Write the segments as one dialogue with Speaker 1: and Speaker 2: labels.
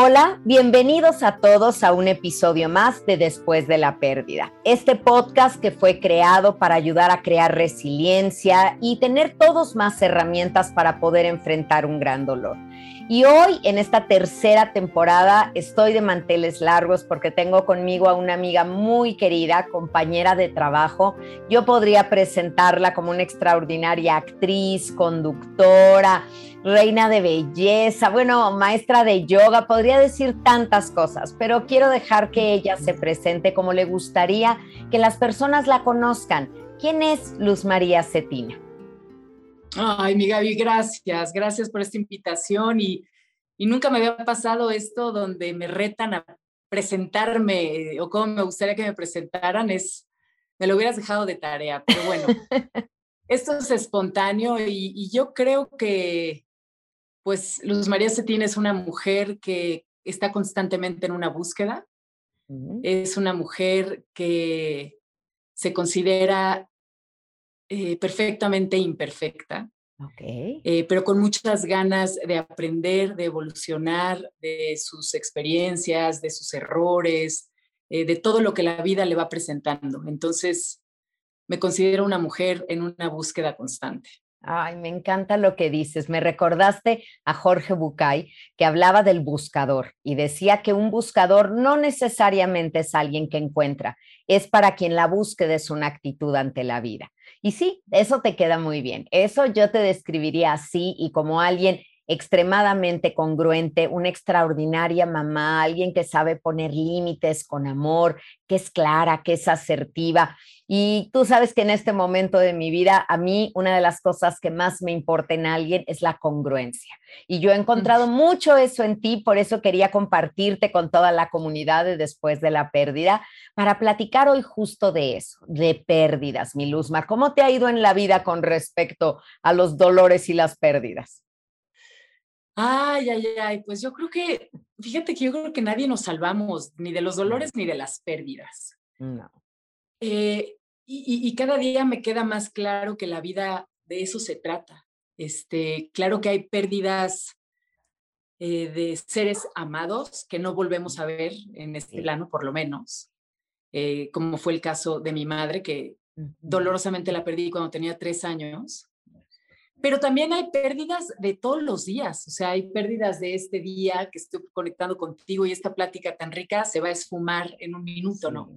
Speaker 1: Hola, bienvenidos a todos a un episodio más de Después de la Pérdida. Este podcast que fue creado para ayudar a crear resiliencia y tener todos más herramientas para poder enfrentar un gran dolor. Y hoy, en esta tercera temporada, estoy de manteles largos porque tengo conmigo a una amiga muy querida, compañera de trabajo. Yo podría presentarla como una extraordinaria actriz, conductora, reina de belleza, bueno, maestra de yoga, podría decir tantas cosas, pero quiero dejar que ella se presente como le gustaría que las personas la conozcan. ¿Quién es Luz María Cetina?
Speaker 2: Ay, mi Gaby, gracias, gracias por esta invitación y, y nunca me había pasado esto donde me retan a presentarme o cómo me gustaría que me presentaran, es, me lo hubieras dejado de tarea, pero bueno, esto es espontáneo y, y yo creo que pues Luz María Cetín es una mujer que está constantemente en una búsqueda, es una mujer que se considera eh, perfectamente imperfecta, eh, pero con muchas ganas de aprender, de evolucionar de sus experiencias, de sus errores, eh, de todo lo que la vida le va presentando. Entonces, me considero una mujer en una búsqueda constante.
Speaker 1: Ay, me encanta lo que dices. Me recordaste a Jorge Bucay, que hablaba del buscador y decía que un buscador no necesariamente es alguien que encuentra, es para quien la búsqueda es una actitud ante la vida. Y sí, eso te queda muy bien. Eso yo te describiría así y como alguien extremadamente congruente, una extraordinaria mamá, alguien que sabe poner límites con amor, que es clara, que es asertiva. Y tú sabes que en este momento de mi vida, a mí una de las cosas que más me importa en alguien es la congruencia. Y yo he encontrado mucho eso en ti, por eso quería compartirte con toda la comunidad de después de la pérdida, para platicar hoy justo de eso, de pérdidas, mi Luzma. ¿Cómo te ha ido en la vida con respecto a los dolores y las pérdidas?
Speaker 2: Ay, ay, ay, pues yo creo que, fíjate que yo creo que nadie nos salvamos ni de los dolores ni de las pérdidas. No. Eh, y, cada día me queda más claro que la vida de eso se trata. Este, claro que hay pérdidas eh, de seres amados que no volvemos a ver en este plano, por lo menos, eh, como fue el caso de mi madre, que dolorosamente la perdí cuando tenía tres años. Pero también hay pérdidas de todos los días, o sea, hay pérdidas de este día que estoy conectando contigo y esta plática tan rica se va a esfumar en un minuto, ¿no?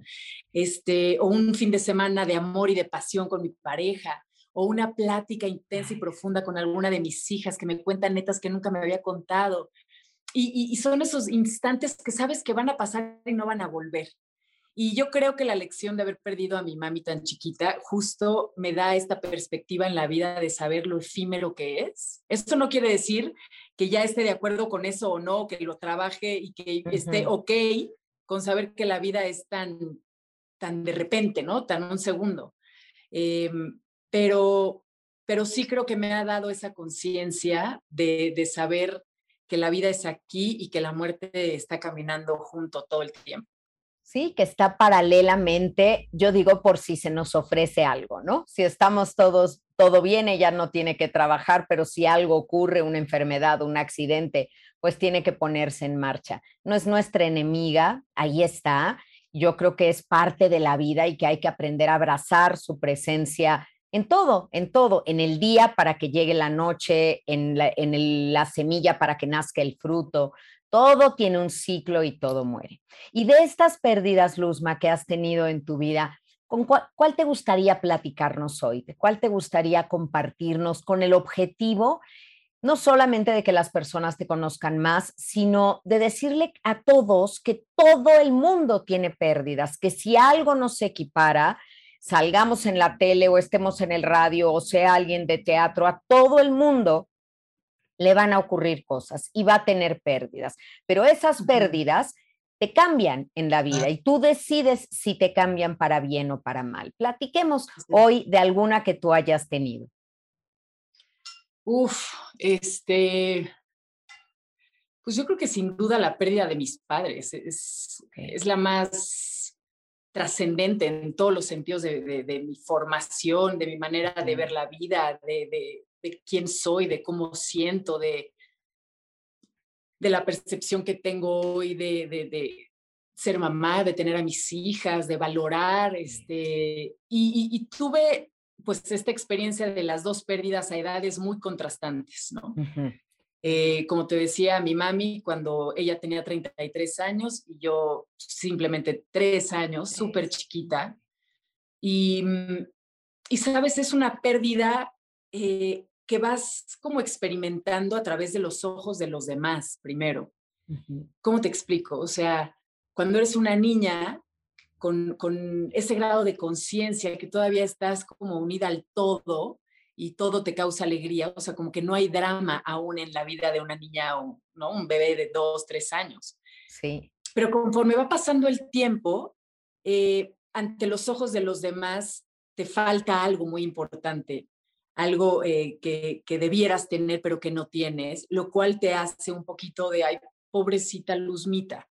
Speaker 2: Este, o un fin de semana de amor y de pasión con mi pareja, o una plática intensa y profunda con alguna de mis hijas que me cuentan netas que nunca me había contado. Y, y son esos instantes que sabes que van a pasar y no van a volver. Y yo creo que la lección de haber perdido a mi mami tan chiquita justo me da esta perspectiva en la vida de saber lo efímero que es. Esto no quiere decir que ya esté de acuerdo con eso o no, que lo trabaje y que esté ok con saber que la vida es tan, tan de repente, ¿no? Tan un segundo. Em, pero, pero sí creo que me ha dado esa conciencia de, de saber que la vida es aquí y que la muerte está caminando junto todo el tiempo.
Speaker 1: ¿Sí? Que está paralelamente, yo digo, por si se nos ofrece algo, ¿no? Si estamos todos, todo bien, ella no tiene que trabajar, pero si algo ocurre, una enfermedad, un accidente, pues tiene que ponerse en marcha. No es nuestra enemiga, ahí está. Yo creo que es parte de la vida y que hay que aprender a abrazar su presencia en todo, en todo, en el día para que llegue la noche, en la, en la semilla para que nazca el fruto, todo tiene un ciclo y todo muere. Y de estas pérdidas, Luzma, que has tenido en tu vida, ¿con cuál, te gustaría platicarnos hoy? ¿De cuál te gustaría compartirnos con el objetivo no solamente de que las personas te conozcan más, sino de decirle a todos que todo el mundo tiene pérdidas, que si algo no se equipara, salgamos en la tele o estemos en el radio o sea alguien de teatro, a todo el mundo le van a ocurrir cosas y va a tener pérdidas. Pero esas pérdidas te cambian en la vida y tú decides si te cambian para bien o para mal. Platiquemos hoy de alguna que tú hayas tenido.
Speaker 2: Uf, este, pues yo creo que sin duda la pérdida de mis padres es, es la más trascendente en todos los sentidos de, de, mi formación, de mi manera de ver la vida, de, de quién soy, de cómo siento, de, de la percepción que tengo hoy de, de, ser mamá, de tener a mis hijas, de valorar, este, y, tuve pues esta experiencia de las dos pérdidas a edades muy contrastantes, ¿no? Eh, como te decía, mi mami cuando ella tenía 33 años y yo simplemente 3 años, súper chiquita. Y, mm, y, sabes, es una pérdida eh, que vas como experimentando a través de los ojos de los demás primero. ¿Cómo te explico? O sea, cuando eres una niña con, con ese grado de conciencia que todavía estás como unida al todo, y todo te causa alegría, o sea, como que no hay drama aún en la vida de una niña o ¿no? un bebé de dos, tres años.
Speaker 1: Sí.
Speaker 2: Pero conforme va pasando el tiempo, eh, ante los ojos de los demás, te falta algo muy importante, algo eh, que, que, debieras tener pero que no tienes, lo cual te hace un poquito de, ay, pobrecita Luzmita,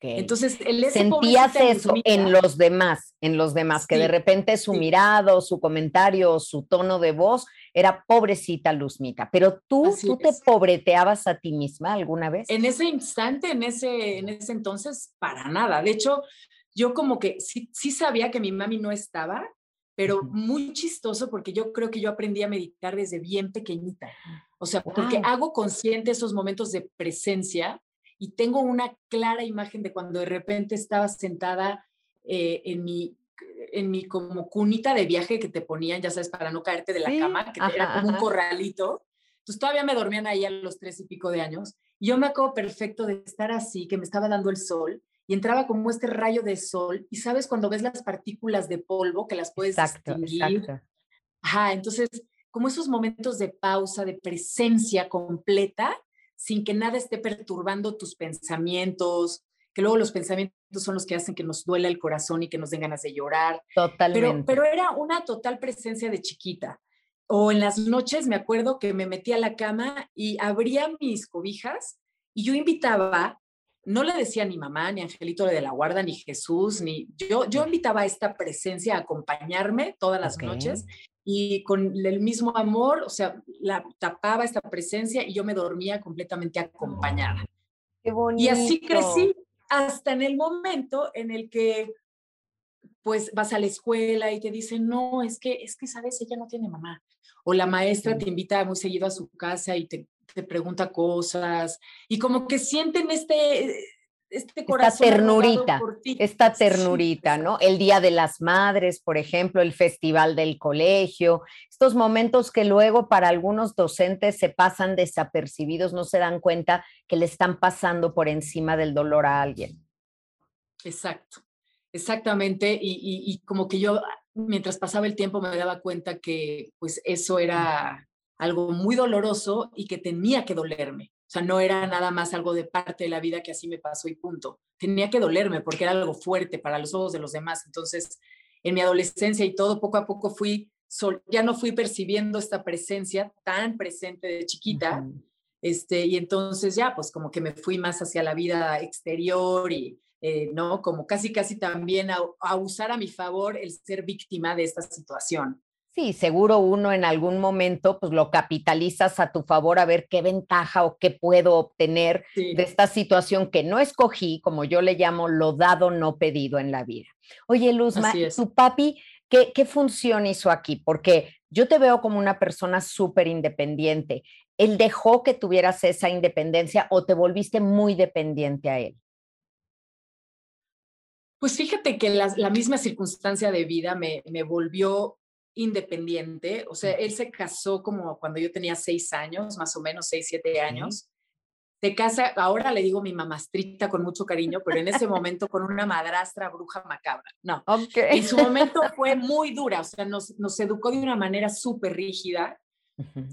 Speaker 2: entonces,
Speaker 1: el sentías eso en los demás, en los demás, que de repente su mirado, su comentario, su tono de voz era pobrecita Luzmita, pero tú, tú te pobreteabas a ti misma alguna vez.
Speaker 2: En ese instante, en ese, en ese entonces, para nada. De hecho, yo como que sí, sí sabía que mi mami no estaba, pero muy chistoso porque yo creo que yo aprendí a meditar desde bien pequeñita. O sea, porque hago consciente esos momentos de presencia y tengo una clara imagen de cuando de repente estaba sentada eh, en mi en mi como cunita de viaje que te ponían, ya sabes, para no caerte de la cama, que era como un corralito. Entonces todavía me dormían ahí a los tres y pico de años. Y yo me acuerdo perfecto de estar así, que me estaba dando el sol y entraba como este rayo de sol. Y sabes, cuando ves las partículas de polvo que las puedes exacto, distinguir. Ajá, entonces, como esos momentos de pausa, de presencia completa, sin que nada esté perturbando tus pensamientos, que luego los pensamientos son los que hacen que nos duela el corazón y que nos den ganas de llorar.
Speaker 1: Totalmente.
Speaker 2: Pero, pero era una total presencia de chiquita. O en las noches me acuerdo que me metía a la cama y abría mis cobijas y yo invitaba, no le decía ni mamá, ni Angelito de la Guarda, ni Jesús, ni yo, yo invitaba a esta presencia a acompañarme todas las noches y con el mismo amor, o sea, la tapaba esta presencia y yo me dormía completamente acompañada.
Speaker 1: Qué bonito.
Speaker 2: Y así crecí hasta en el momento en el que pues vas a la escuela y te dicen, no, es que, es que, sabes, ella no tiene mamá. O la maestra te invita muy seguido a su casa y te, te pregunta cosas. Y como que sienten este, este corazón.
Speaker 1: Esta ternurita, esta ternurita, ¿no? El Día de las Madres, por ejemplo, el Festival del Colegio, estos momentos que luego para algunos docentes se pasan desapercibidos, no se dan cuenta que le están pasando por encima del dolor a alguien.
Speaker 2: Exacto, exactamente. Y, y como que yo, mientras pasaba el tiempo, me daba cuenta que pues eso era algo muy doloroso y que tenía que dolerme o sea, no era nada más algo de parte de la vida que así me pasó y punto. Tenía que dolerme porque era algo fuerte para los ojos de los demás. Entonces, en mi adolescencia y todo, poco a poco fui, ya no fui percibiendo esta presencia tan presente de chiquita. este, y entonces ya, pues como que me fui más hacia la vida exterior y, eh, ¿no? Como casi, casi también a usar a mi favor el ser víctima de esta situación.
Speaker 1: Sí, seguro uno en algún momento pues lo capitalizas a tu favor a ver qué ventaja o qué puedo obtener de esta situación que no escogí, como yo le llamo lo dado no pedido en la vida. Oye, Luzma, tu papi, ¿qué, ¿qué función hizo aquí? Porque yo te veo como una persona súper independiente. ¿Él dejó que tuvieras esa independencia o te volviste muy dependiente a él?
Speaker 2: Pues fíjate que la, la misma circunstancia de vida me, me volvió independiente, o sea, él se casó como cuando yo tenía seis años, más o menos seis, siete años. Se casa, ahora le digo mi mamastrita con mucho cariño, pero en ese momento con una madrastra bruja macabra. No, en su momento fue muy dura, o sea, nos, nos educó de una manera súper rígida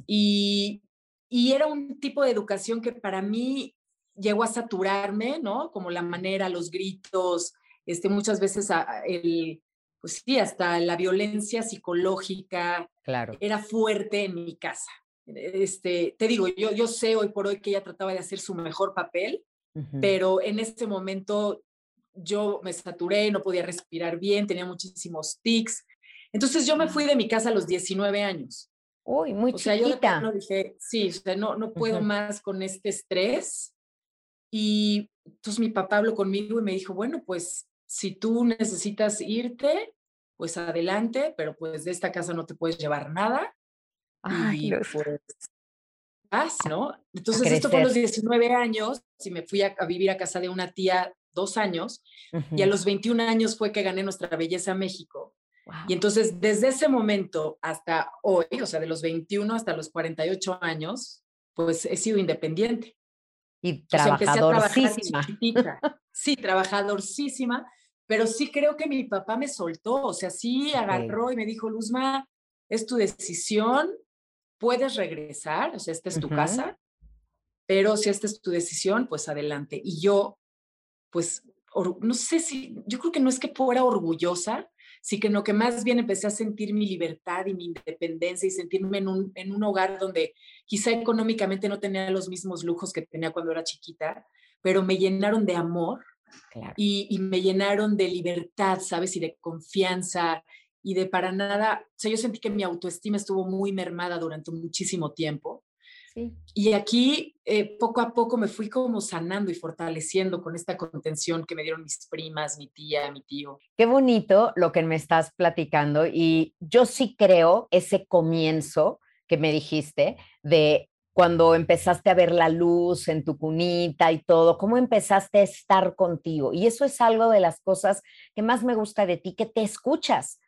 Speaker 2: y, y era un tipo de educación que para mí llegó a saturarme, ¿no? Como la manera, los gritos, este, muchas veces el, pues sí, hasta la violencia psicológica
Speaker 1: claro.
Speaker 2: era fuerte en mi casa. Este, te digo, yo, yo sé hoy por hoy que ella trataba de hacer su mejor papel, pero en ese momento yo me saturé, no podía respirar bien, tenía muchísimos tics. Entonces yo me fui de mi casa a los 19 años.
Speaker 1: Uy, muy
Speaker 2: o sea, yo dije, sí, o sea, no, no puedo más con este estrés. Y entonces mi papá habló conmigo y me dijo, bueno, pues si tú necesitas irte, pues adelante, pero pues de esta casa no te puedes llevar nada. y pues vas, ¿no? Entonces esto fue a los 19 años y me fui a, vivir a casa de una tía dos años y a los 21 años fue que gané Nuestra Belleza México. Y entonces desde ese momento hasta hoy, o sea, de los 21 hasta los 48 años, pues he sido independiente.
Speaker 1: Y trabajadorcísima.
Speaker 2: sí, trabajadorcísima, pero sí creo que mi papá me soltó, o sea, sí agarró y me dijo, Luzma, es tu decisión, puedes regresar, o sea, esta es tu casa, pero si esta es tu decisión, pues adelante. Y yo, pues, no sé si, yo creo que no es que fuera orgullosa, sino que más bien empecé a sentir mi libertad y mi independencia y sentirme en un, en un hogar donde quizá económicamente no tenía los mismos lujos que tenía cuando era chiquita, pero me llenaron de amor y, y, me llenaron de libertad, ¿sabes? Y de confianza y de para nada, o sea, yo sentí que mi autoestima estuvo muy mermada durante muchísimo tiempo y aquí eh, poco a poco me fui como sanando y fortaleciendo con esta contención que me dieron mis primas, mi tía, mi tío.
Speaker 1: Qué bonito lo que me estás platicando y yo sí creo ese comienzo que me dijiste de cuando empezaste a ver la luz en tu cunita y todo, cómo empezaste a estar contigo. Y eso es algo de las cosas que más me gusta de ti, que te escuchas,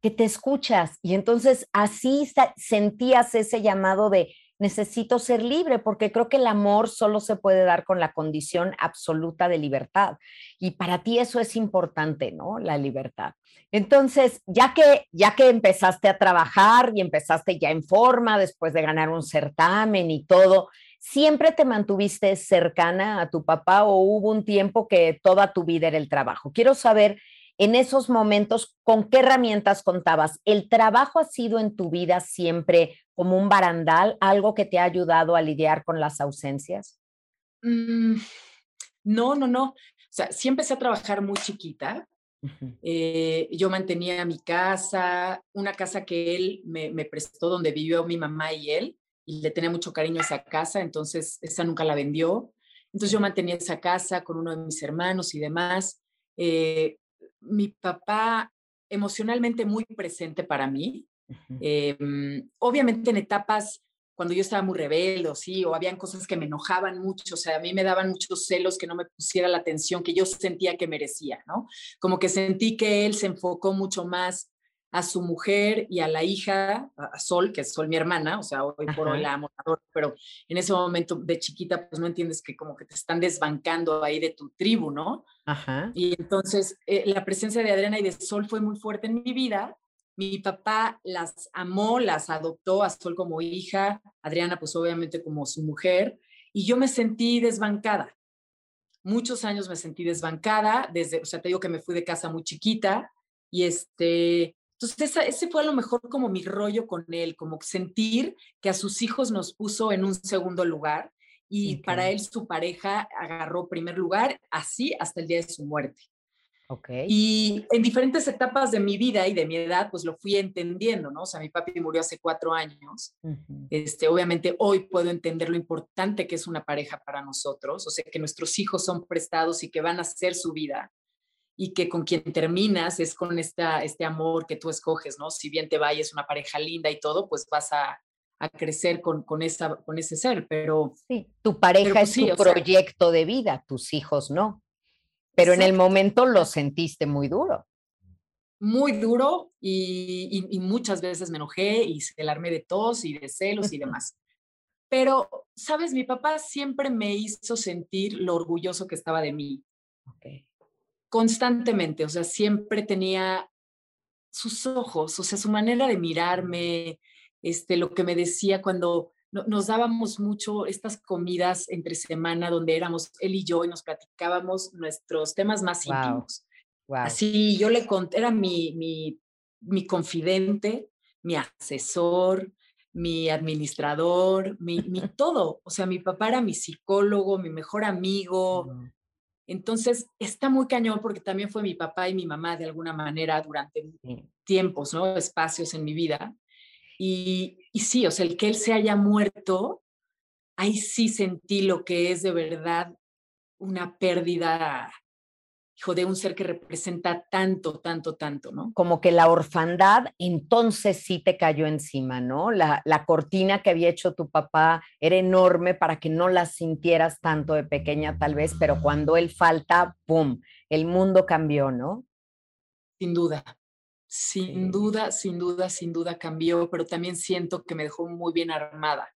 Speaker 1: que te escuchas. Y entonces así sentías ese llamado de, necesito ser libre porque creo que el amor solo se puede dar con la condición absoluta de libertad. Y para ti eso es importante, ¿no? La libertad. Entonces, ya que, ya que empezaste a trabajar y empezaste ya en forma después de ganar un certamen y todo, ¿siempre te mantuviste cercana a tu papá o hubo un tiempo que toda tu vida era el trabajo? Quiero saber en esos momentos, ¿con qué herramientas contabas? ¿El trabajo ha sido en tu vida siempre como un barandal, algo que te ha ayudado a lidiar con las ausencias?
Speaker 2: Mm, no, no, no. O sea, sí empecé a trabajar muy chiquita. Eh, yo mantenía mi casa, una casa que él me, me, prestó donde vivió mi mamá y él, y le tenía mucho cariño a esa casa, entonces esa nunca la vendió. Entonces yo mantenía esa casa con uno de mis hermanos y demás. Eh, mi papá emocionalmente muy presente para mí. Em, obviamente en etapas cuando yo estaba muy rebelde, o sí, o habían cosas que me enojaban mucho, o sea, a mí me daban muchos celos que no me pusiera la atención que yo sentía que merecía, ¿no? Como que sentí que él se enfocó mucho más a su mujer y a la hija, a Sol, que es Sol mi hermana, o sea, hoy por hoy la amo, pero en ese momento de chiquita, pues no entiendes que como que te están desbancando ahí de tu tribu, ¿no? Ajá. Y entonces eh, la presencia de Adriana y de Sol fue muy fuerte en mi vida. Mi papá las amó, las adoptó a Sol como hija, Adriana pues obviamente como su mujer, y yo me sentí desbancada. Muchos años me sentí desbancada, desde, o sea, te digo que me fui de casa muy chiquita, y este, entonces, ese fue a lo mejor como mi rollo con él, como sentir que a sus hijos nos puso en un segundo lugar y para él su pareja agarró primer lugar, así hasta el día de su muerte. Okay. Y en diferentes etapas de mi vida y de mi edad, pues lo fui entendiendo, ¿no? O sea, mi papi murió hace cuatro años. este, obviamente hoy puedo entender lo importante que es una pareja para nosotros, o sea, que nuestros hijos son prestados y que van a hacer su vida y que con quien terminas es con esta, este amor que tú escoges, ¿no? Si bien te vayas una pareja linda y todo, pues vas a, a crecer con, con, esa, con ese ser, pero...
Speaker 1: Sí, tu pareja pues es tu proyecto de vida, tus hijos no. Pero en el momento lo sentiste muy duro.
Speaker 2: Muy duro y, y, muchas veces me enojé y se alarmé de tos y de celos y demás. Pero, sabes, mi papá siempre me hizo sentir lo orgulloso que estaba de mí. Okay constantemente, o sea, siempre tenía sus ojos, o sea, su manera de mirarme, este, lo que me decía cuando nos dábamos mucho estas comidas entre semana donde éramos él y yo y nos platicábamos nuestros temas más íntimos. Así yo le conté, era mi, mi, mi confidente, mi asesor, mi administrador, mi, mi, todo. O sea, mi papá era mi psicólogo, mi mejor amigo, entonces, está muy cañón porque también fue mi papá y mi mamá de alguna manera durante tiempos, ¿no? Espacios en mi vida. Y, y sí, o sea, el que él se haya muerto, ahí sí sentí lo que es de verdad una pérdida hijo, de un ser que representa tanto, tanto, tanto, ¿no?
Speaker 1: Como que la orfandad entonces sí te cayó encima, ¿no? La, la cortina que había hecho tu papá era enorme para que no la sintieras tanto de pequeña tal vez, pero cuando él falta, ¡pum! El mundo cambió, ¿no?
Speaker 2: Sin duda, sin duda, sin duda, sin duda cambió, pero también siento que me dejó muy bien armada.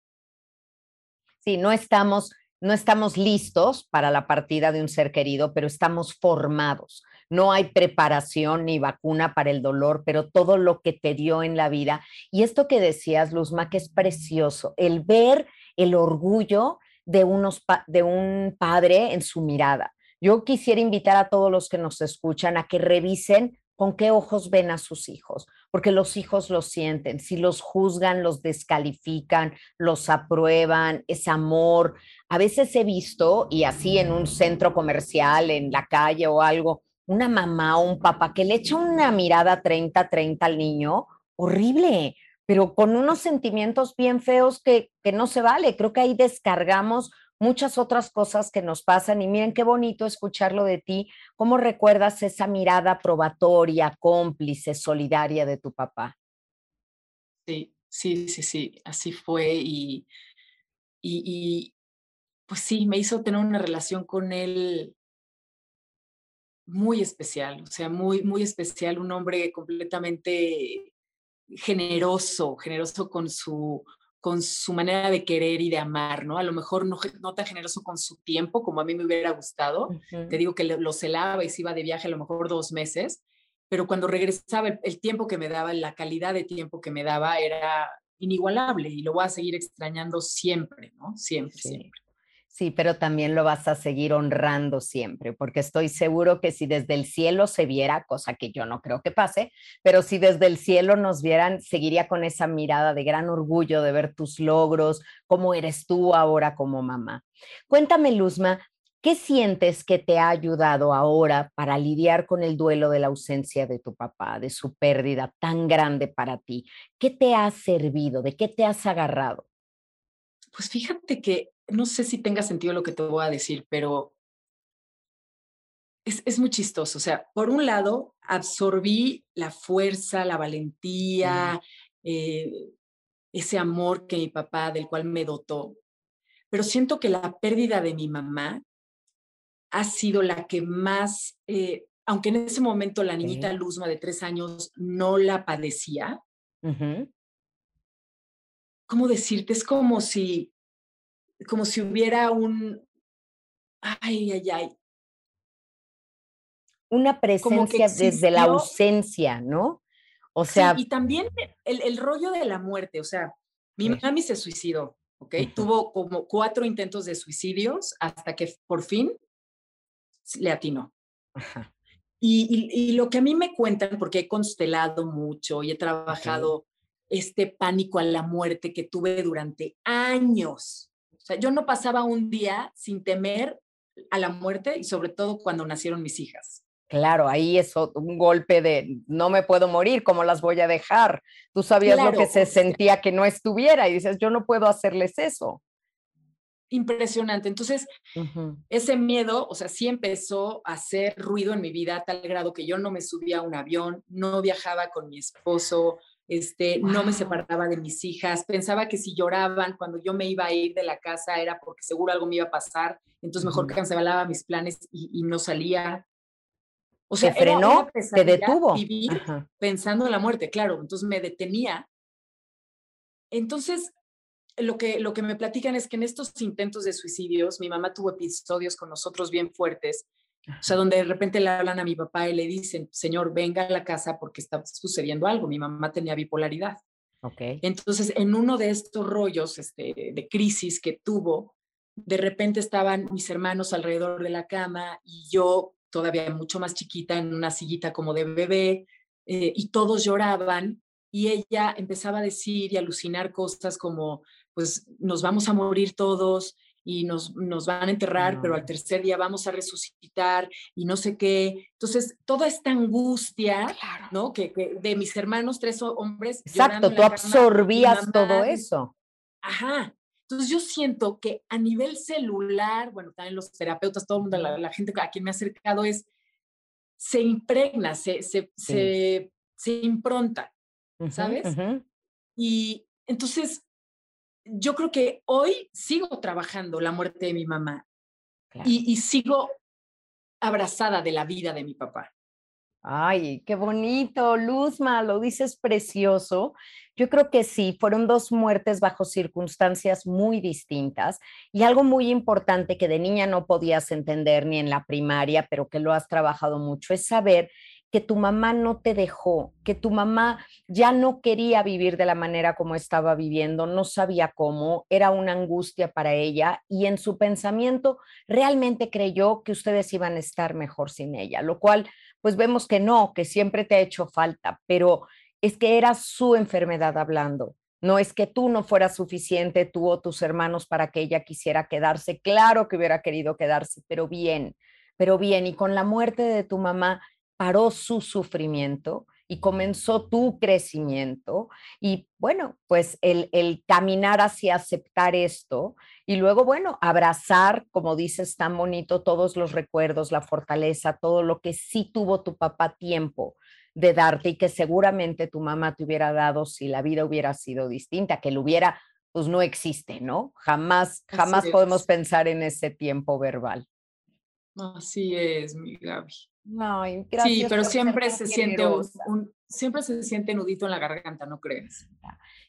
Speaker 1: Sí, no estamos no estamos listos para la partida de un ser querido, pero estamos formados. No hay preparación ni vacuna para el dolor, pero todo lo que te dio en la vida. Y esto que decías, Luzma, que es precioso, el ver el orgullo de, unos de un padre en su mirada. Yo quisiera invitar a todos los que nos escuchan a que revisen con qué ojos ven a sus hijos, porque los hijos lo sienten, si los juzgan, los descalifican, los aprueban, es amor. A veces he visto, y así en un centro comercial, en la calle o algo, una mamá o un papá que le echa una mirada 30-30 al niño, horrible, pero con unos sentimientos bien feos que, que no se vale. Creo que ahí descargamos muchas otras cosas que nos pasan y miren qué bonito escucharlo de ti, cómo recuerdas esa mirada probatoria, cómplice, solidaria de tu papá.
Speaker 2: Sí, sí, sí, sí, así fue y, y, y pues sí, me hizo tener una relación con él muy especial, o sea, muy, muy especial, un hombre completamente generoso, generoso con su, con su manera de querer y de amar, ¿no? A lo mejor no, no tan generoso con su tiempo como a mí me hubiera gustado. Te digo que lo celaba y se iba de viaje a lo mejor dos meses, pero cuando regresaba el, tiempo que me daba, la calidad de tiempo que me daba era inigualable y lo voy a seguir extrañando siempre, ¿no? Siempre, siempre.
Speaker 1: Sí, pero también lo vas a seguir honrando siempre, porque estoy seguro que si desde el cielo se viera, cosa que yo no creo que pase, pero si desde el cielo nos vieran, seguiría con esa mirada de gran orgullo de ver tus logros, cómo eres tú ahora como mamá. Cuéntame, Luzma, ¿qué sientes que te ha ayudado ahora para lidiar con el duelo de la ausencia de tu papá, de su pérdida tan grande para ti? ¿Qué te ha servido? ¿De qué te has agarrado?
Speaker 2: Pues fíjate que no sé si tenga sentido lo que te voy a decir, pero es, muy chistoso. O sea, por un lado, absorbí la fuerza, la valentía, eh, ese amor que mi papá, del cual me dotó. Pero siento que la pérdida de mi mamá ha sido la que más, eh, aunque en ese momento la niñita Luzma de tres años no la padecía, ¿cómo decirte? Es como si como si hubiera un, ay, ay, ay.
Speaker 1: Una presencia desde la ausencia, ¿no?
Speaker 2: O sea. y también el, el, rollo de la muerte, o sea, mi mami se suicidó, ¿ok? Tuvo como cuatro intentos de suicidios hasta que por fin le atinó. Y, y, lo que a mí me cuentan, porque he constelado mucho y he trabajado este pánico a la muerte que tuve durante años, sea, yo no pasaba un día sin temer a la muerte y sobre todo cuando nacieron mis hijas.
Speaker 1: Claro, ahí es un golpe de no me puedo morir, ¿cómo las voy a dejar? Tú sabías lo que se sentía que no estuviera y dices, yo no puedo hacerles eso.
Speaker 2: Impresionante. Entonces, ese miedo, o sea, sí empezó a hacer ruido en mi vida a tal grado que yo no me subía a un avión, no viajaba con mi esposo, este, no me separaba de mis hijas, pensaba que si lloraban cuando yo me iba a ir de la casa era porque seguro algo me iba a pasar, entonces mejor cancelaba mis planes y, no salía.
Speaker 1: O sea, frenó, te detuvo.
Speaker 2: Vivir pensando en la muerte, claro, entonces me detenía. Entonces, lo que, lo que me platican es que en estos intentos de suicidios, mi mamá tuvo episodios con nosotros bien fuertes o sea, donde de repente le hablan a mi papá y le dicen, señor, venga a la casa porque está sucediendo algo. Mi mamá tenía bipolaridad.
Speaker 1: Okay.
Speaker 2: Entonces, en uno de estos rollos este, de crisis que tuvo, de repente estaban mis hermanos alrededor de la cama y yo todavía mucho más chiquita en una sillita como de bebé eh, y todos lloraban y ella empezaba a decir y alucinar cosas como, pues nos vamos a morir todos, y nos, nos van a enterrar, pero al tercer día vamos a resucitar y no sé qué. Entonces, toda esta angustia, ¿no? Que, de mis hermanos, tres hombres.
Speaker 1: Exacto, tú absorbías todo eso.
Speaker 2: Ajá. Entonces yo siento que a nivel celular, bueno, también los terapeutas, todo el mundo, la, gente a quien me ha acercado es, se impregna, se, se, se, se, impronta, ¿sabes? Y entonces yo creo que hoy sigo trabajando la muerte de mi mamá y, y sigo abrazada de la vida de mi papá.
Speaker 1: Ay, qué bonito, Luzma, lo dices precioso. Yo creo que sí, fueron dos muertes bajo circunstancias muy distintas y algo muy importante que de niña no podías entender ni en la primaria, pero que lo has trabajado mucho, es saber que tu mamá no te dejó, que tu mamá ya no quería vivir de la manera como estaba viviendo, no sabía cómo, era una angustia para ella y en su pensamiento realmente creyó que ustedes iban a estar mejor sin ella, lo cual pues vemos que no, que siempre te ha hecho falta, pero es que era su enfermedad hablando. No es que tú no fueras suficiente, tú o tus hermanos, para que ella quisiera quedarse. Claro que hubiera querido quedarse, pero bien, pero bien. Y con la muerte de tu mamá paró su sufrimiento y comenzó tu crecimiento. Y bueno, pues el, el, caminar hacia aceptar esto y luego, bueno, abrazar, como dices tan bonito, todos los recuerdos, la fortaleza, todo lo que sí tuvo tu papá tiempo de darte y que seguramente tu mamá te hubiera dado si la vida hubiera sido distinta, que lo hubiera, pues no existe, ¿no? Jamás, jamás podemos pensar en ese tiempo verbal.
Speaker 2: Así es, mi Gaby. Sí, pero siempre se siente un, siempre se siente nudito en la garganta, ¿no crees?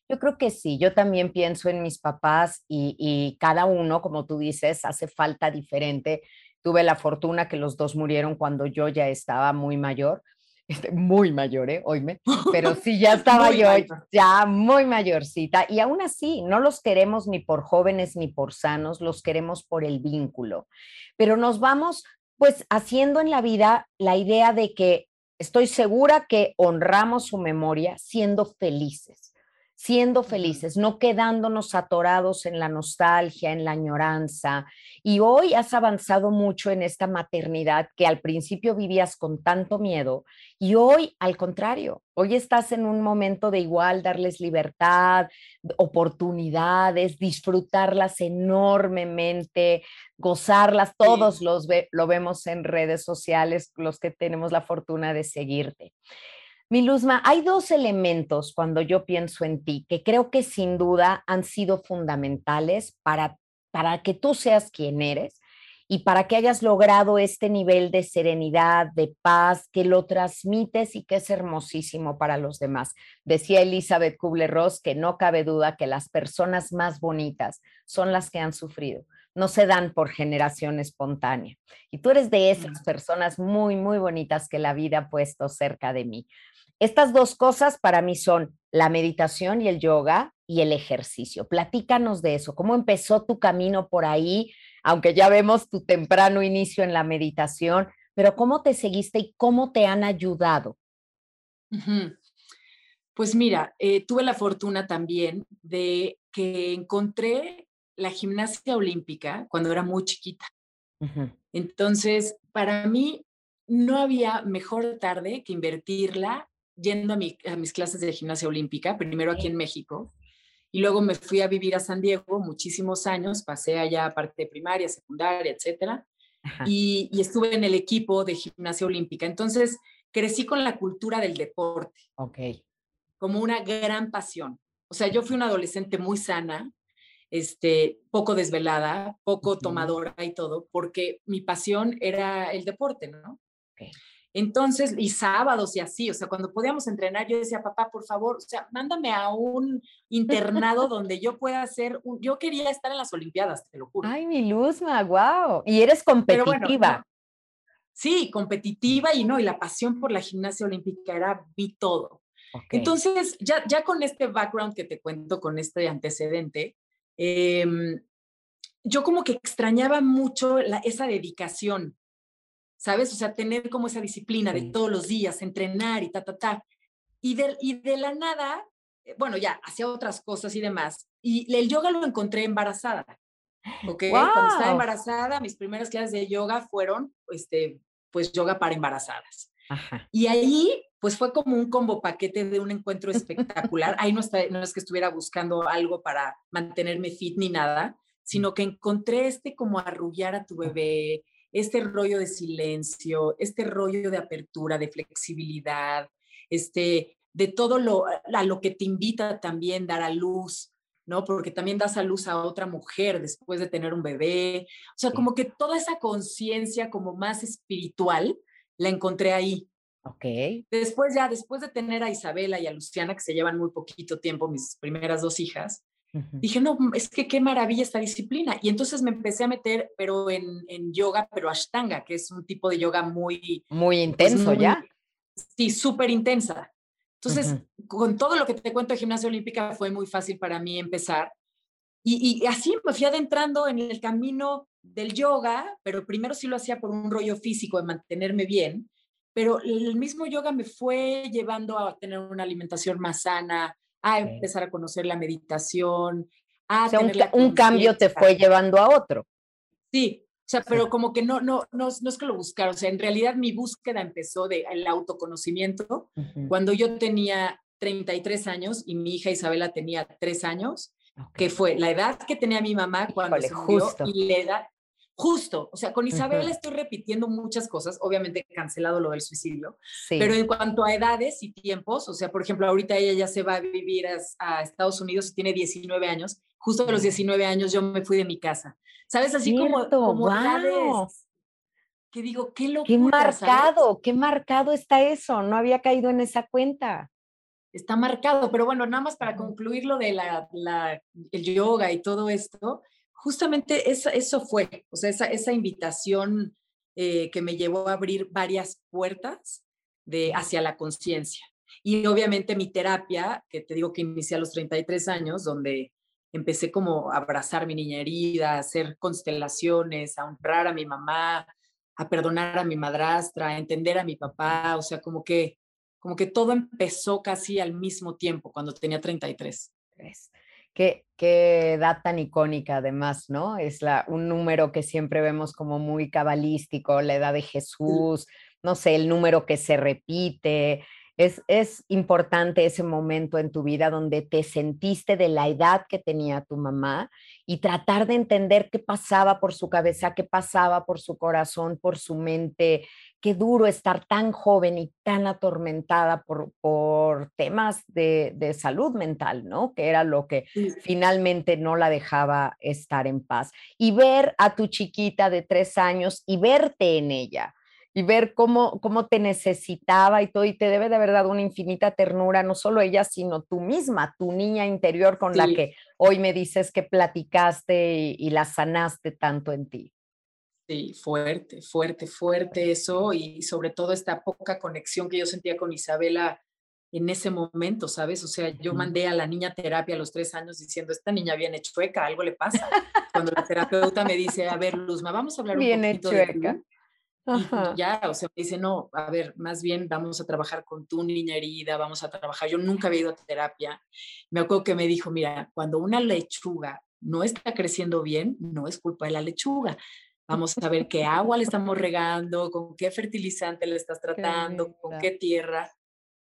Speaker 1: Yo creo que sí, yo también pienso en mis papás y, y cada uno, como tú dices, hace falta diferente. Tuve la fortuna que los dos murieron cuando yo ya estaba muy mayor, este, muy mayor, ¿eh? Oíme, pero sí, ya estaba yo ya muy mayorcita y aún así no los queremos ni por jóvenes ni por sanos, los queremos por el vínculo, pero nos vamos pues haciendo en la vida la idea de que estoy segura que honramos su memoria siendo felices siendo felices, no quedándonos atorados en la nostalgia, en la añoranza. Y hoy has avanzado mucho en esta maternidad que al principio vivías con tanto miedo y hoy al contrario, hoy estás en un momento de igual darles libertad, oportunidades, disfrutarlas enormemente, gozarlas, todos los lo vemos en redes sociales, los que tenemos la fortuna de seguirte. Mi Luzma, hay dos elementos cuando yo pienso en ti que creo que sin duda han sido fundamentales para, para que tú seas quien eres y para que hayas logrado este nivel de serenidad, de paz, que lo transmites y que es hermosísimo para los demás. Decía Elizabeth Kubler-Ross que no cabe duda que las personas más bonitas son las que han sufrido, no se dan por generación espontánea. Y tú eres de esas personas muy, muy bonitas que la vida ha puesto cerca de mí. Estas dos cosas para mí son la meditación y el yoga y el ejercicio. Platícanos de eso. ¿Cómo empezó tu camino por ahí? Aunque ya vemos tu temprano inicio en la meditación, pero ¿cómo te seguiste y cómo te han ayudado?
Speaker 2: Pues mira, eh, tuve la fortuna también de que encontré la gimnasia olímpica cuando era muy chiquita. Entonces, para mí no había mejor tarde que invertirla yendo a, mis clases de gimnasia olímpica, primero aquí en México, y luego me fui a vivir a San Diego muchísimos años, pasé allá parte de primaria, secundaria, etcétera, y, estuve en el equipo de gimnasia olímpica. Entonces, crecí con la cultura del deporte.
Speaker 1: Ok.
Speaker 2: Como una gran pasión. O sea, yo fui una adolescente muy sana, este, poco desvelada, poco tomadora y todo, porque mi pasión era el deporte, ¿no? Okay. Entonces, y sábados y así, o sea, cuando podíamos entrenar, yo decía, papá, por favor, o sea, mándame a un internado donde yo pueda hacer, un... yo quería estar en las Olimpiadas, te lo juro.
Speaker 1: Ay, mi Luzma, wow. Y eres competitiva.
Speaker 2: sí, competitiva y no, y la pasión por la gimnasia olímpica era, vi todo. Entonces, ya, ya con este background que te cuento, con este antecedente, em, yo como que extrañaba mucho esa dedicación ¿sabes? O sea, tener como esa disciplina de todos los días, entrenar y ta, ta, ta. Y de, y de la nada, eh, bueno, ya, hacía otras cosas y demás. Y el yoga lo encontré embarazada. ¿Ok? Cuando estaba embarazada, mis primeras clases de yoga fueron, este, pues, yoga para embarazadas. Y ahí pues fue como un combo paquete de un encuentro espectacular. Ahí no, está, no es que estuviera buscando algo para mantenerme fit ni nada, sino que encontré este como arrullar a tu bebé, este rollo de silencio, este rollo de apertura, de flexibilidad, este, de todo lo, a lo que te invita también dar a luz, ¿no? Porque también das a luz a otra mujer después de tener un bebé. O sea, como que toda esa conciencia como más espiritual la encontré ahí.
Speaker 1: Ok.
Speaker 2: Después ya, después de tener a Isabela y a Luciana, que se llevan muy poquito tiempo, mis primeras dos hijas, dije, no, es que qué maravilla esta disciplina. Y entonces me empecé a meter, pero en, en yoga, pero ashtanga, que es un tipo de yoga muy...
Speaker 1: Muy pues, intenso, ¿ya?
Speaker 2: Sí, súper intensa. Entonces, con todo lo que te cuento de gimnasia olímpica, fue muy fácil para mí empezar. Y, y, así me fui adentrando en el camino del yoga, pero primero sí lo hacía por un rollo físico de mantenerme bien, pero el mismo yoga me fue llevando a tener una alimentación más sana, a empezar a conocer la meditación, a
Speaker 1: o sea, un, cambio te fue llevando a otro.
Speaker 2: Sí, o sea, pero como que no, no, no, no es que lo buscara, o sea, en realidad mi búsqueda empezó del el autoconocimiento. Cuando yo tenía 33 años y mi hija Isabela tenía 3 años, que fue la edad que tenía mi mamá cuando se murió y la edad, Justo, o sea, con Isabel estoy repitiendo muchas cosas, obviamente cancelado lo del suicidio, pero en cuanto a edades y tiempos, o sea, por ejemplo, ahorita ella ya se va a vivir a, Estados Unidos y tiene 19 años, justo a los 19 años yo me fui de mi casa, ¿sabes? Así como, como edades que digo, qué locura.
Speaker 1: Qué marcado, qué marcado está eso, no había caído en esa cuenta.
Speaker 2: Está marcado, pero bueno, nada más para concluir lo de la, la, el yoga y todo esto, justamente eso fue, o sea, esa, esa invitación eh, que me llevó a abrir varias puertas de, hacia la conciencia. Y obviamente mi terapia, que te digo que inicié a los 33 años, donde empecé como a abrazar mi niña herida, a hacer constelaciones, a honrar a mi mamá, a perdonar a mi madrastra, a entender a mi papá, o sea, como que, como que todo empezó casi al mismo tiempo, cuando tenía 33.
Speaker 1: Qué, qué edad tan icónica además, ¿no? Es la, un número que siempre vemos como muy cabalístico, la edad de Jesús, no sé, el número que se repite. Es, es importante ese momento en tu vida donde te sentiste de la edad que tenía tu mamá y tratar de entender qué pasaba por su cabeza, qué pasaba por su corazón, por su mente, qué duro estar tan joven y tan atormentada por, por temas de, de, salud mental, ¿no? Que era lo que finalmente no la dejaba estar en paz. Y ver a tu chiquita de tres años y verte en ella y ver cómo, cómo te necesitaba y todo, y te debe de haber dado una infinita ternura, no solo ella, sino tú misma, tu niña interior con la que hoy me dices que platicaste y la sanaste tanto en ti.
Speaker 2: Sí, fuerte, fuerte, fuerte eso y sobre todo esta poca conexión que yo sentía con Isabela en ese momento, ¿sabes? O sea, yo mandé a la niña terapia a los tres años diciendo, esta niña viene chueca, algo le pasa. Cuando la terapeuta me dice, a ver, Luzma, vamos a hablar un poquito chueca. de ya, o sea, me dice, no, a ver, más bien vamos a trabajar con tu niña herida, vamos a trabajar. Yo nunca había ido a terapia. Me acuerdo que me dijo, mira, cuando una lechuga no está creciendo bien, no es culpa de la lechuga, Vamos a ver qué agua le estamos regando, con qué fertilizante le estás tratando, con qué tierra.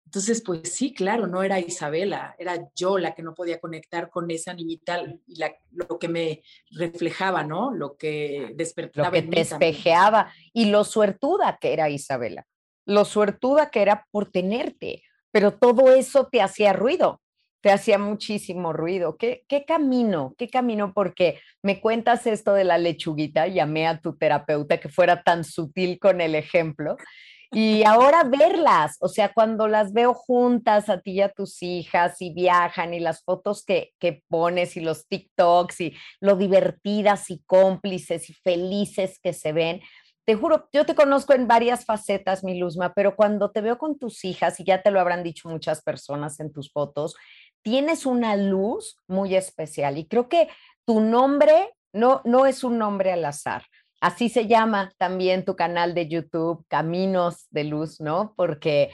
Speaker 2: Entonces, pues sí, claro, no era Isabela, era yo la que no podía conectar con esa niñita y la, lo que me reflejaba, ¿no? Lo que despertaba.
Speaker 1: Lo que te espejeaba y lo suertuda que era Isabela, lo suertuda que era por tenerte, pero todo eso te hacía ruido te hacía muchísimo ruido. ¿Qué, ¿Qué, camino? ¿Qué camino? Porque me cuentas esto de la lechuguita, llamé a tu terapeuta que fuera tan sutil con el ejemplo. Y ahora verlas, o sea, cuando las veo juntas a ti y a tus hijas y viajan y las fotos que, que pones y los TikToks y lo divertidas y cómplices y felices que se ven, te juro, yo te conozco en varias facetas, mi Luzma, pero cuando te veo con tus hijas, y ya te lo habrán dicho muchas personas en tus fotos, tienes una luz muy especial y creo que tu nombre no, no es un nombre al azar. Así se llama también tu canal de YouTube, Caminos de Luz, ¿no? Porque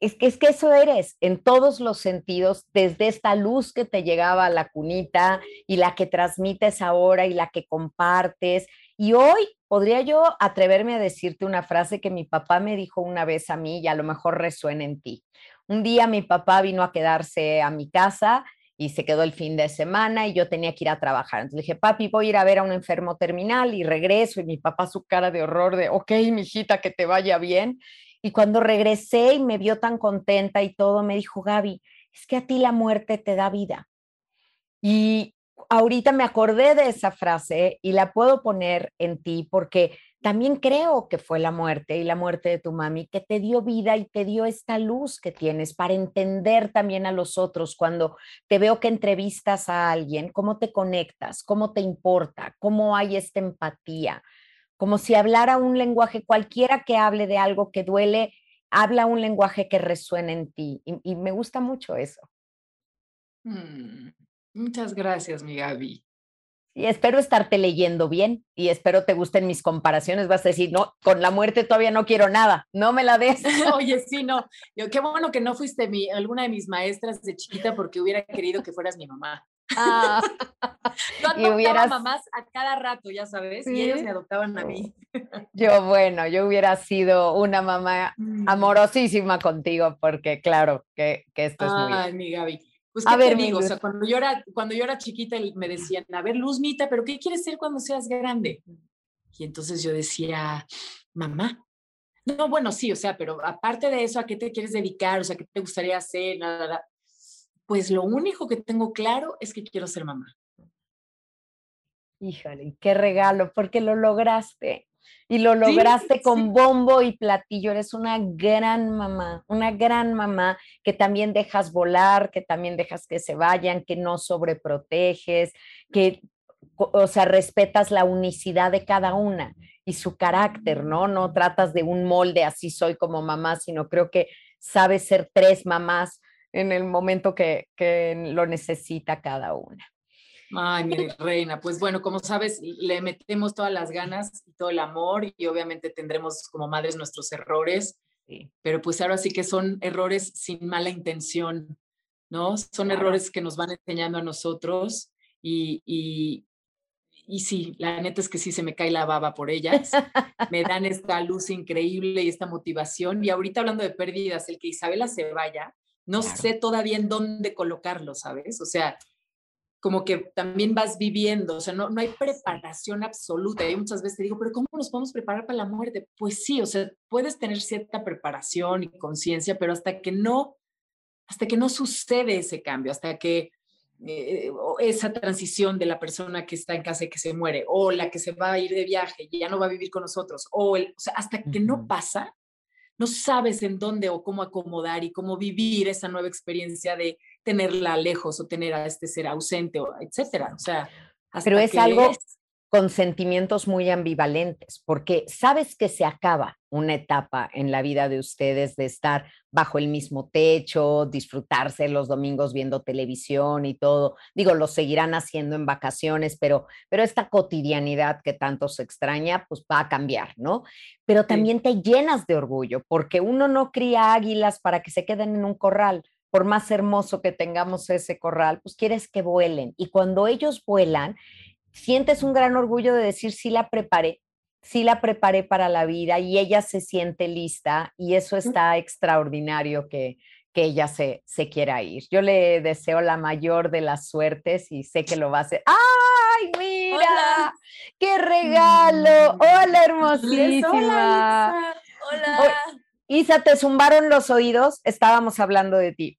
Speaker 1: es que, es que eso eres en todos los sentidos, desde esta luz que te llegaba a la cunita y la que transmites ahora y la que compartes Y hoy podría yo atreverme a decirte una frase que mi papá me dijo una vez a mí y a lo mejor resuena en ti. Un día mi papá vino a quedarse a mi casa y se quedó el fin de semana y yo tenía que ir a trabajar. Entonces dije, papi, voy a ir a ver a un enfermo terminal y regreso. Y mi papá su cara de horror de, ok, mijita, que te vaya bien. Y cuando regresé y me vio tan contenta y todo, me dijo, Gaby, es que a ti la muerte te da vida. Y ahorita me acordé de esa frase y la puedo poner en ti porque también creo que fue la muerte y la muerte de tu mami que te dio vida y te dio esta luz que tienes para entender también a los otros cuando te veo que entrevistas a alguien, cómo te conectas, cómo te importa, cómo hay esta empatía, como si hablara un lenguaje, cualquiera que hable de algo que duele, habla un lenguaje que resuena en ti y, me gusta mucho eso.
Speaker 2: Mm, muchas gracias, mi Gaby.
Speaker 1: Y espero estarte leyendo bien y espero te gusten mis comparaciones. Vas a decir, no, con la muerte todavía no quiero nada, no me la des.
Speaker 2: Oye, sí, no. Yo, qué bueno que no fuiste mi, alguna de mis maestras de chiquita porque hubiera querido que fueras mi mamá. Ah, Yo adoptaba hubieras... mamás a cada rato, ya sabes, y ellos me adoptaban a mí.
Speaker 1: Yo, bueno, yo hubiera sido una mamá mm. amorosísima contigo porque claro que, que esto es muy...
Speaker 2: Ay, mi Gaby. Pues, a ver, digo? O sea, cuando yo, era, cuando yo era chiquita me decían, a ver, Luzmita, ¿pero qué quieres ser cuando seas grande? Y entonces yo decía, mamá. No, bueno, sí, o sea, pero aparte de eso, ¿a qué te quieres dedicar? O sea, ¿qué te gustaría hacer? Nada, nada. Pues lo único que tengo claro es que quiero ser mamá.
Speaker 1: Híjole, qué regalo, porque lo lograste y lo lograste con bombo y platillo. Eres una gran mamá, una gran mamá que también dejas volar, que también dejas que se vayan, que no sobreproteges, que, o sea, respetas la unicidad de cada una y su carácter, ¿no? No tratas de un molde, así soy como mamá, sino creo que sabes ser tres mamás en el momento que, que lo necesita cada una.
Speaker 2: Ay, mi reina, pues bueno, como sabes, le metemos todas las ganas y todo el amor y obviamente tendremos como madres nuestros errores, pero pues ahora sí que son errores sin mala intención, ¿no? Son errores que nos van enseñando a nosotros y, y, y sí, la neta es que sí se me cae la baba por ellas, me dan esta luz increíble y esta motivación y ahorita hablando de pérdidas, el que Isabela se vaya, no sé todavía en dónde colocarlo, ¿sabes? O sea, como que también vas viviendo, o sea, no, no hay preparación absoluta. Y muchas veces te digo, pero ¿cómo nos podemos preparar para la muerte? Pues sí, o sea, puedes tener cierta preparación y conciencia, pero hasta que no, hasta que no sucede ese cambio, hasta que eh, esa transición de la persona que está en casa y que se muere, o la que se va a ir de viaje y ya no va a vivir con nosotros, o, el, o sea, hasta que no pasa, no sabes en dónde o cómo acomodar y cómo vivir esa nueva experiencia de tenerla lejos o tener a este ser ausente, o etcétera. O sea,
Speaker 1: pero es algo con sentimientos muy ambivalentes, porque sabes que se acaba una etapa en la vida de ustedes de estar bajo el mismo techo, disfrutarse los domingos viendo televisión y todo. Digo, lo seguirán haciendo en vacaciones, pero, pero esta cotidianidad que tanto se extraña, pues va a cambiar, ¿no? Pero también te llenas de orgullo, porque uno no cría águilas para que se queden en un corral, por más hermoso que tengamos ese corral, pues quieres que vuelen. Y cuando ellos vuelan, sientes un gran orgullo de decir, sí la preparé, sí la preparé para la vida y ella se siente lista y eso está extraordinario que, que ella se, se quiera ir. Yo le deseo la mayor de las suertes y sé que lo va a hacer. ¡Ay, mira! ¡Qué regalo! Mm. ¡Hola, hermosísima!
Speaker 2: Hola.
Speaker 1: Isa, te zumbaron los oídos, estábamos hablando de ti.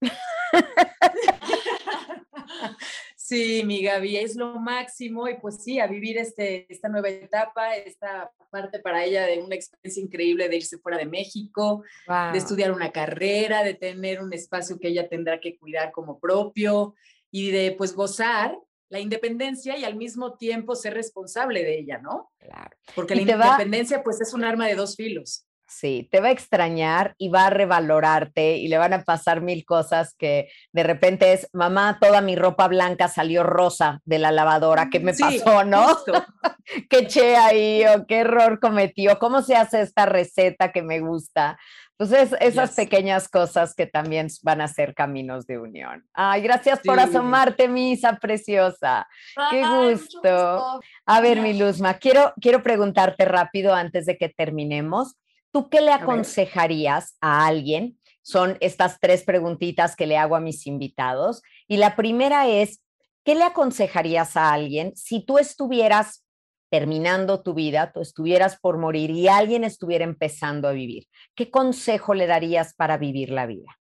Speaker 2: Sí, mi Gaby, es lo máximo y pues sí, a vivir este, esta nueva etapa, esta parte para ella de una experiencia increíble de irse fuera de México, de estudiar una carrera, de tener un espacio que ella tendrá que cuidar como propio y de pues gozar la independencia y al mismo tiempo ser responsable de ella, ¿no? Claro. Porque la independencia pues es un arma de dos filos.
Speaker 1: Sí, te va a extrañar y va a revalorarte y le van a pasar mil cosas que de repente es, mamá, toda mi ropa blanca salió rosa de la lavadora, ¿qué me pasó, no? ¿Qué che ahí o qué error cometió? ¿Cómo se hace esta receta que me gusta? Entonces, esas pequeñas cosas que también van a ser caminos de unión. Ay, gracias por asomarte, Misa preciosa. Qué gusto. A ver, mi Luzma, quiero, quiero preguntarte rápido antes de que terminemos. ¿Tú qué le aconsejarías a alguien? Son estas tres preguntitas que le hago a mis invitados. Y la primera es, ¿qué le aconsejarías a alguien si tú estuvieras terminando tu vida, tú estuvieras por morir y alguien estuviera empezando a vivir? ¿Qué consejo le darías para vivir la vida?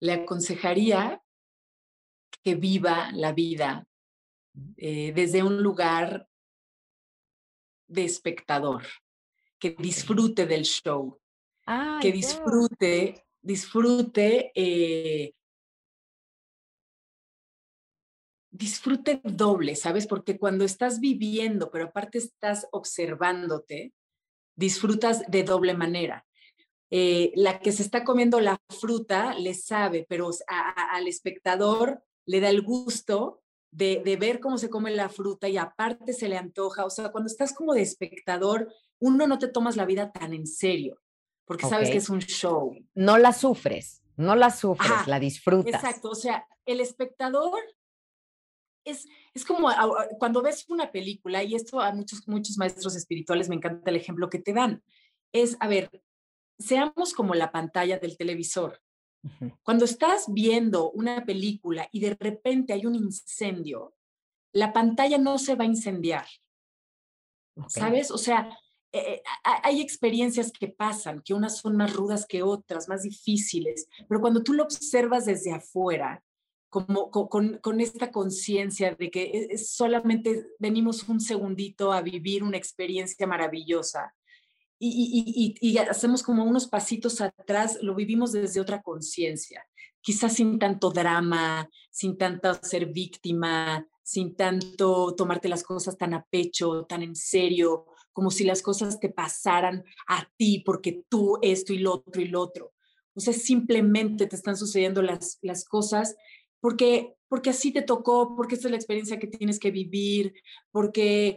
Speaker 2: Le aconsejaría que viva la vida eh, desde un lugar de espectador, que disfrute del show, que disfrute, disfrute, eh, disfrute doble, ¿sabes? Porque cuando estás viviendo, pero aparte estás observándote, disfrutas de doble manera. Eh, la que se está comiendo la fruta le sabe, pero al espectador le da el gusto de, de, ver cómo se come la fruta y aparte se le antoja. O sea, cuando estás como de espectador, uno no te tomas la vida tan en serio, porque sabes que es un show.
Speaker 1: No la sufres, no la sufres, la disfrutas.
Speaker 2: Exacto, o sea, el espectador es, es como cuando ves una película, y esto a muchos, muchos maestros espirituales me encanta el ejemplo que te dan, es, a ver, seamos como la pantalla del televisor. Cuando estás viendo una película y de repente hay un incendio, la pantalla no se va a incendiar. ¿Sabes? O sea, eh, hay experiencias que pasan, que unas son más rudas que otras, más difíciles, pero cuando tú lo observas desde afuera, como con, esta conciencia de que e, solamente venimos un segundito a vivir una experiencia maravillosa y, y, hacemos como unos pasitos atrás, lo vivimos desde otra conciencia, quizás sin tanto drama, sin tanto ser víctima, sin tanto tomarte las cosas tan a pecho, tan en serio, como si las cosas te pasaran a ti porque tú esto y lo otro y lo otro. O sea, simplemente te están sucediendo las, las cosas porque, porque así te tocó, porque esta es la experiencia que tienes que vivir, porque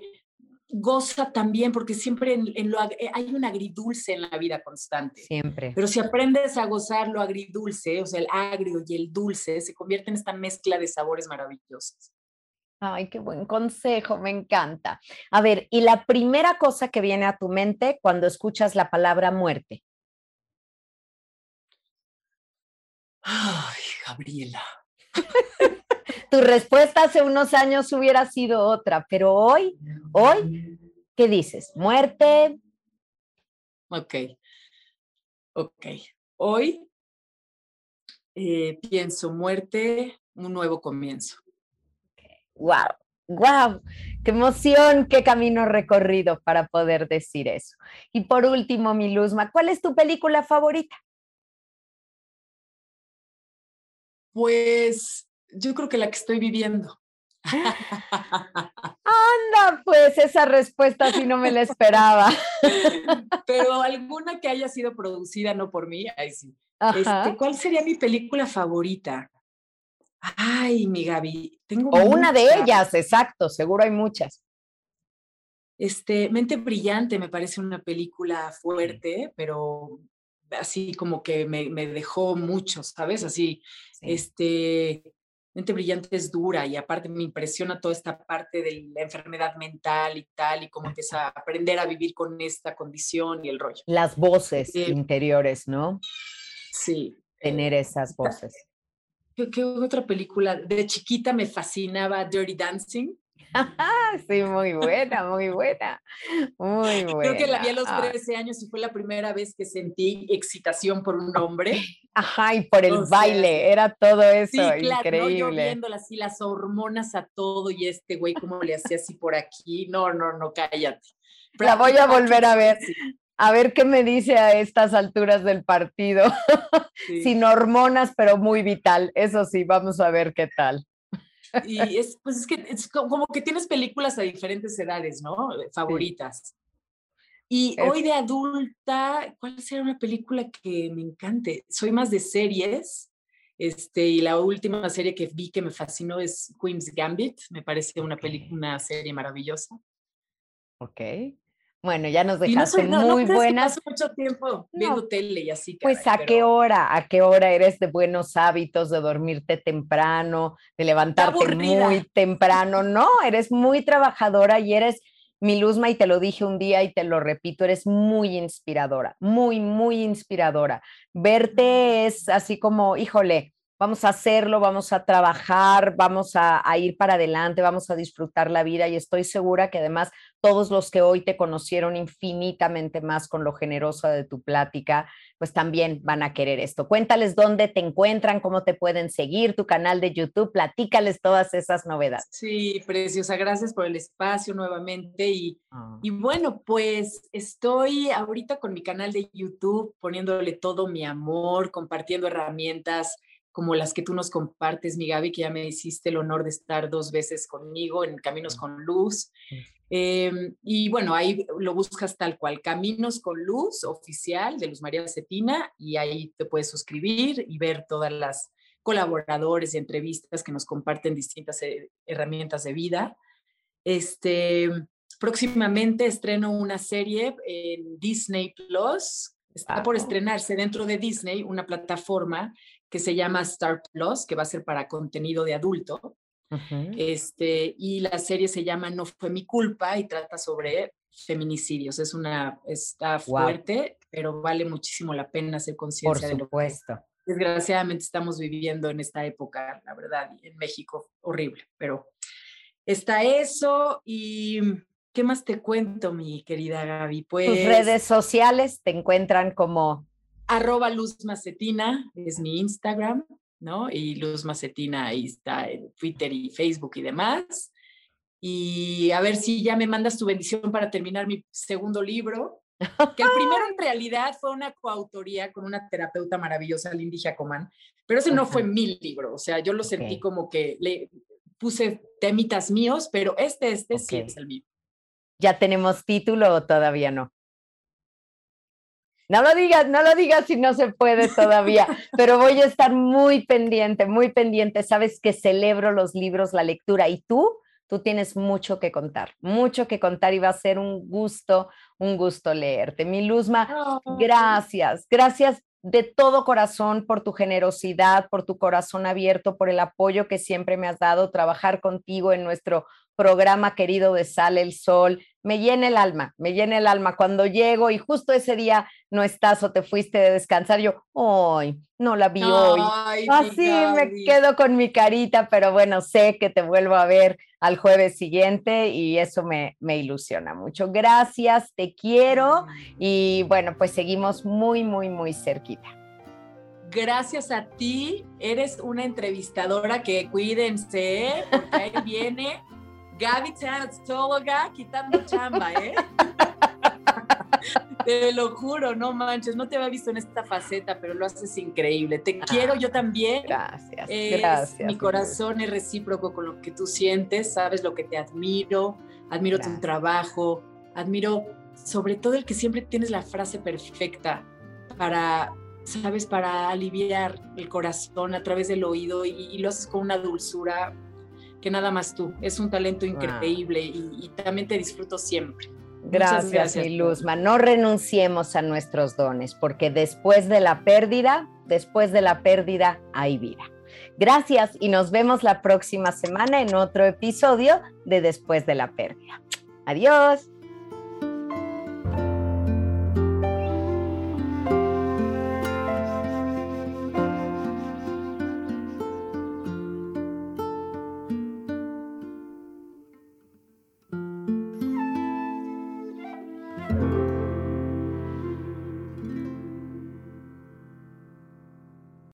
Speaker 2: goza también, porque siempre en, lo, eh, hay un agridulce en la vida constante.
Speaker 1: Siempre.
Speaker 2: Pero si aprendes a gozar lo agridulce, o sea, el agrio y el dulce, se convierte en esta mezcla de sabores maravillosos.
Speaker 1: Ay, qué buen consejo, me encanta. A ver, y la primera cosa que viene a tu mente cuando escuchas la palabra muerte.
Speaker 2: Ay, Gabriela.
Speaker 1: tu respuesta hace unos años hubiera sido otra, pero hoy, hoy, ¿qué dices? ¿Muerte?
Speaker 2: Ok, ok. Hoy eh, pienso muerte, un nuevo comienzo.
Speaker 1: Wow, wow, qué emoción, qué camino recorrido para poder decir eso. Y por último, mi Luzma, ¿cuál es tu película favorita?
Speaker 2: Pues yo creo que la que estoy viviendo.
Speaker 1: Anda, pues esa respuesta sí no me la esperaba.
Speaker 2: Pero alguna que haya sido producida no por mí, ay sí. Este, ¿Cuál sería mi película favorita? Ay, mi Gaby, tengo.
Speaker 1: O una de ellas, exacto, seguro hay muchas.
Speaker 2: Este, Mente Brillante me parece una película fuerte, pero así como que me, me dejó mucho, ¿sabes? Así, este, Mente Brillante es dura y aparte me impresiona toda esta parte de la enfermedad mental y tal, y cómo empieza a aprender a vivir con esta condición y el rollo.
Speaker 1: Las voces interiores, ¿no?
Speaker 2: Sí.
Speaker 1: Tener esas voces.
Speaker 2: ¿Qué, otra película? De chiquita me fascinaba Dirty Dancing.
Speaker 1: sí, muy buena, muy buena. Muy buena.
Speaker 2: Creo que la vi a los 13 años y fue la primera vez que sentí excitación por un hombre.
Speaker 1: Ajá, y por el baile, era todo eso, sí, claro, increíble.
Speaker 2: yo viéndola así, las hormonas a todo y este güey cómo le hacía así por aquí. No, no, no, cállate.
Speaker 1: La voy a volver a ver a ver qué me dice a estas alturas del partido. Sin hormonas, pero muy vital. Eso sí, vamos a ver qué tal.
Speaker 2: Y es, pues es que es como que tienes películas a diferentes edades, ¿no? Favoritas. Y hoy de adulta, ¿cuál sería una película que me encante? Soy más de series. Este, y la última serie que vi que me fascinó es Queen's Gambit. Me parece una, película, una serie maravillosa.
Speaker 1: Ok. Bueno, ya nos dejaste muy buenas.
Speaker 2: Que mucho tiempo viendo tele y así.
Speaker 1: pues a qué hora, a qué hora eres de buenos hábitos, de dormirte temprano, de levantarte muy temprano. No, eres muy trabajadora y eres mi Luzma, y te lo dije un día y te lo repito, eres muy inspiradora, muy, muy inspiradora. Verte es así como, híjole, vamos a hacerlo, vamos a trabajar, vamos a, ir para adelante, vamos a disfrutar la vida y estoy segura que además todos los que hoy te conocieron infinitamente más con lo generosa de tu plática, pues también van a querer esto. Cuéntales dónde te encuentran, cómo te pueden seguir, tu canal de YouTube, platícales todas esas novedades.
Speaker 2: Sí, preciosa, gracias por el espacio nuevamente y, ah. y bueno, pues estoy ahorita con mi canal de YouTube poniéndole todo mi amor, compartiendo herramientas como las que tú nos compartes, mi Gaby, que ya me hiciste el honor de estar dos veces conmigo en Caminos con Luz. Em, y bueno, ahí lo buscas tal cual, Caminos con Luz oficial de Luz María Cetina, y ahí te puedes suscribir y ver todas las colaboradores y entrevistas que nos comparten distintas eh, herramientas de vida. Este, próximamente estreno una serie en Disney Plus. Está por estrenarse dentro de Disney una plataforma que se llama Star Plus, que va a ser para contenido de adulto. este, y la serie se llama No fue mi culpa y trata sobre feminicidios. Es una, está fuerte, pero vale muchísimo la pena hacer conciencia de lo que desgraciadamente estamos viviendo en esta época, la verdad, en México, horrible, pero está eso y ¿qué más te cuento, mi querida Gaby?
Speaker 1: Pues, Tus redes sociales te encuentran como
Speaker 2: arroba Luz Macetina es mi Instagram, ¿no? Y Luz Macetina ahí está en Twitter y Facebook y demás. Y a ver si ya me mandas tu bendición para terminar mi segundo libro, que el primero en realidad fue una coautoría con una terapeuta maravillosa, Lindy Jacomán, pero ese no fue mi libro, o sea, yo lo sentí como que le puse temitas míos, pero este, este sí es el mío.
Speaker 1: ¿Ya tenemos título o todavía no? No lo digas, no lo digas si no se puede todavía, pero voy a estar muy pendiente, muy pendiente. Sabes que celebro los libros, la lectura y tú, tú tienes mucho que contar, mucho que contar y va a ser un gusto, un gusto leerte. Mi Luzma, gracias, gracias de todo corazón por tu generosidad, por tu corazón abierto, por el apoyo que siempre me has dado, trabajar contigo en nuestro programa querido de Sale el Sol, me llena el alma, me llena el alma. Cuando llego y justo ese día no estás o te fuiste de descansar, yo, ¡ay! No la vi hoy. Así me quedo con mi carita, pero bueno, sé que te vuelvo a ver al jueves siguiente y eso me, me ilusiona mucho. Gracias, te quiero y bueno, pues seguimos muy, muy, muy cerquita.
Speaker 2: Gracias a ti, eres una entrevistadora que cuídense, porque ahí viene Gaby Tanastóloga quitando chamba, ¿eh? Te lo juro, no manches, no te había visto en esta faceta, pero lo haces increíble. Te quiero yo también.
Speaker 1: Gracias, gracias.
Speaker 2: Mi corazón es recíproco con lo que tú sientes, sabes lo que te admiro, admiro tu trabajo, admiro sobre todo el que siempre tienes la frase perfecta para, sabes, para aliviar el corazón a través del oído y lo haces con una dulzura que nada más tú. Es un talento increíble y, también te disfruto siempre.
Speaker 1: Gracias, gracias, mi Luzma. No renunciemos a nuestros dones, porque después de la pérdida, después de la pérdida hay vida. Gracias y nos vemos la próxima semana en otro episodio de Después de la pérdida. Adiós.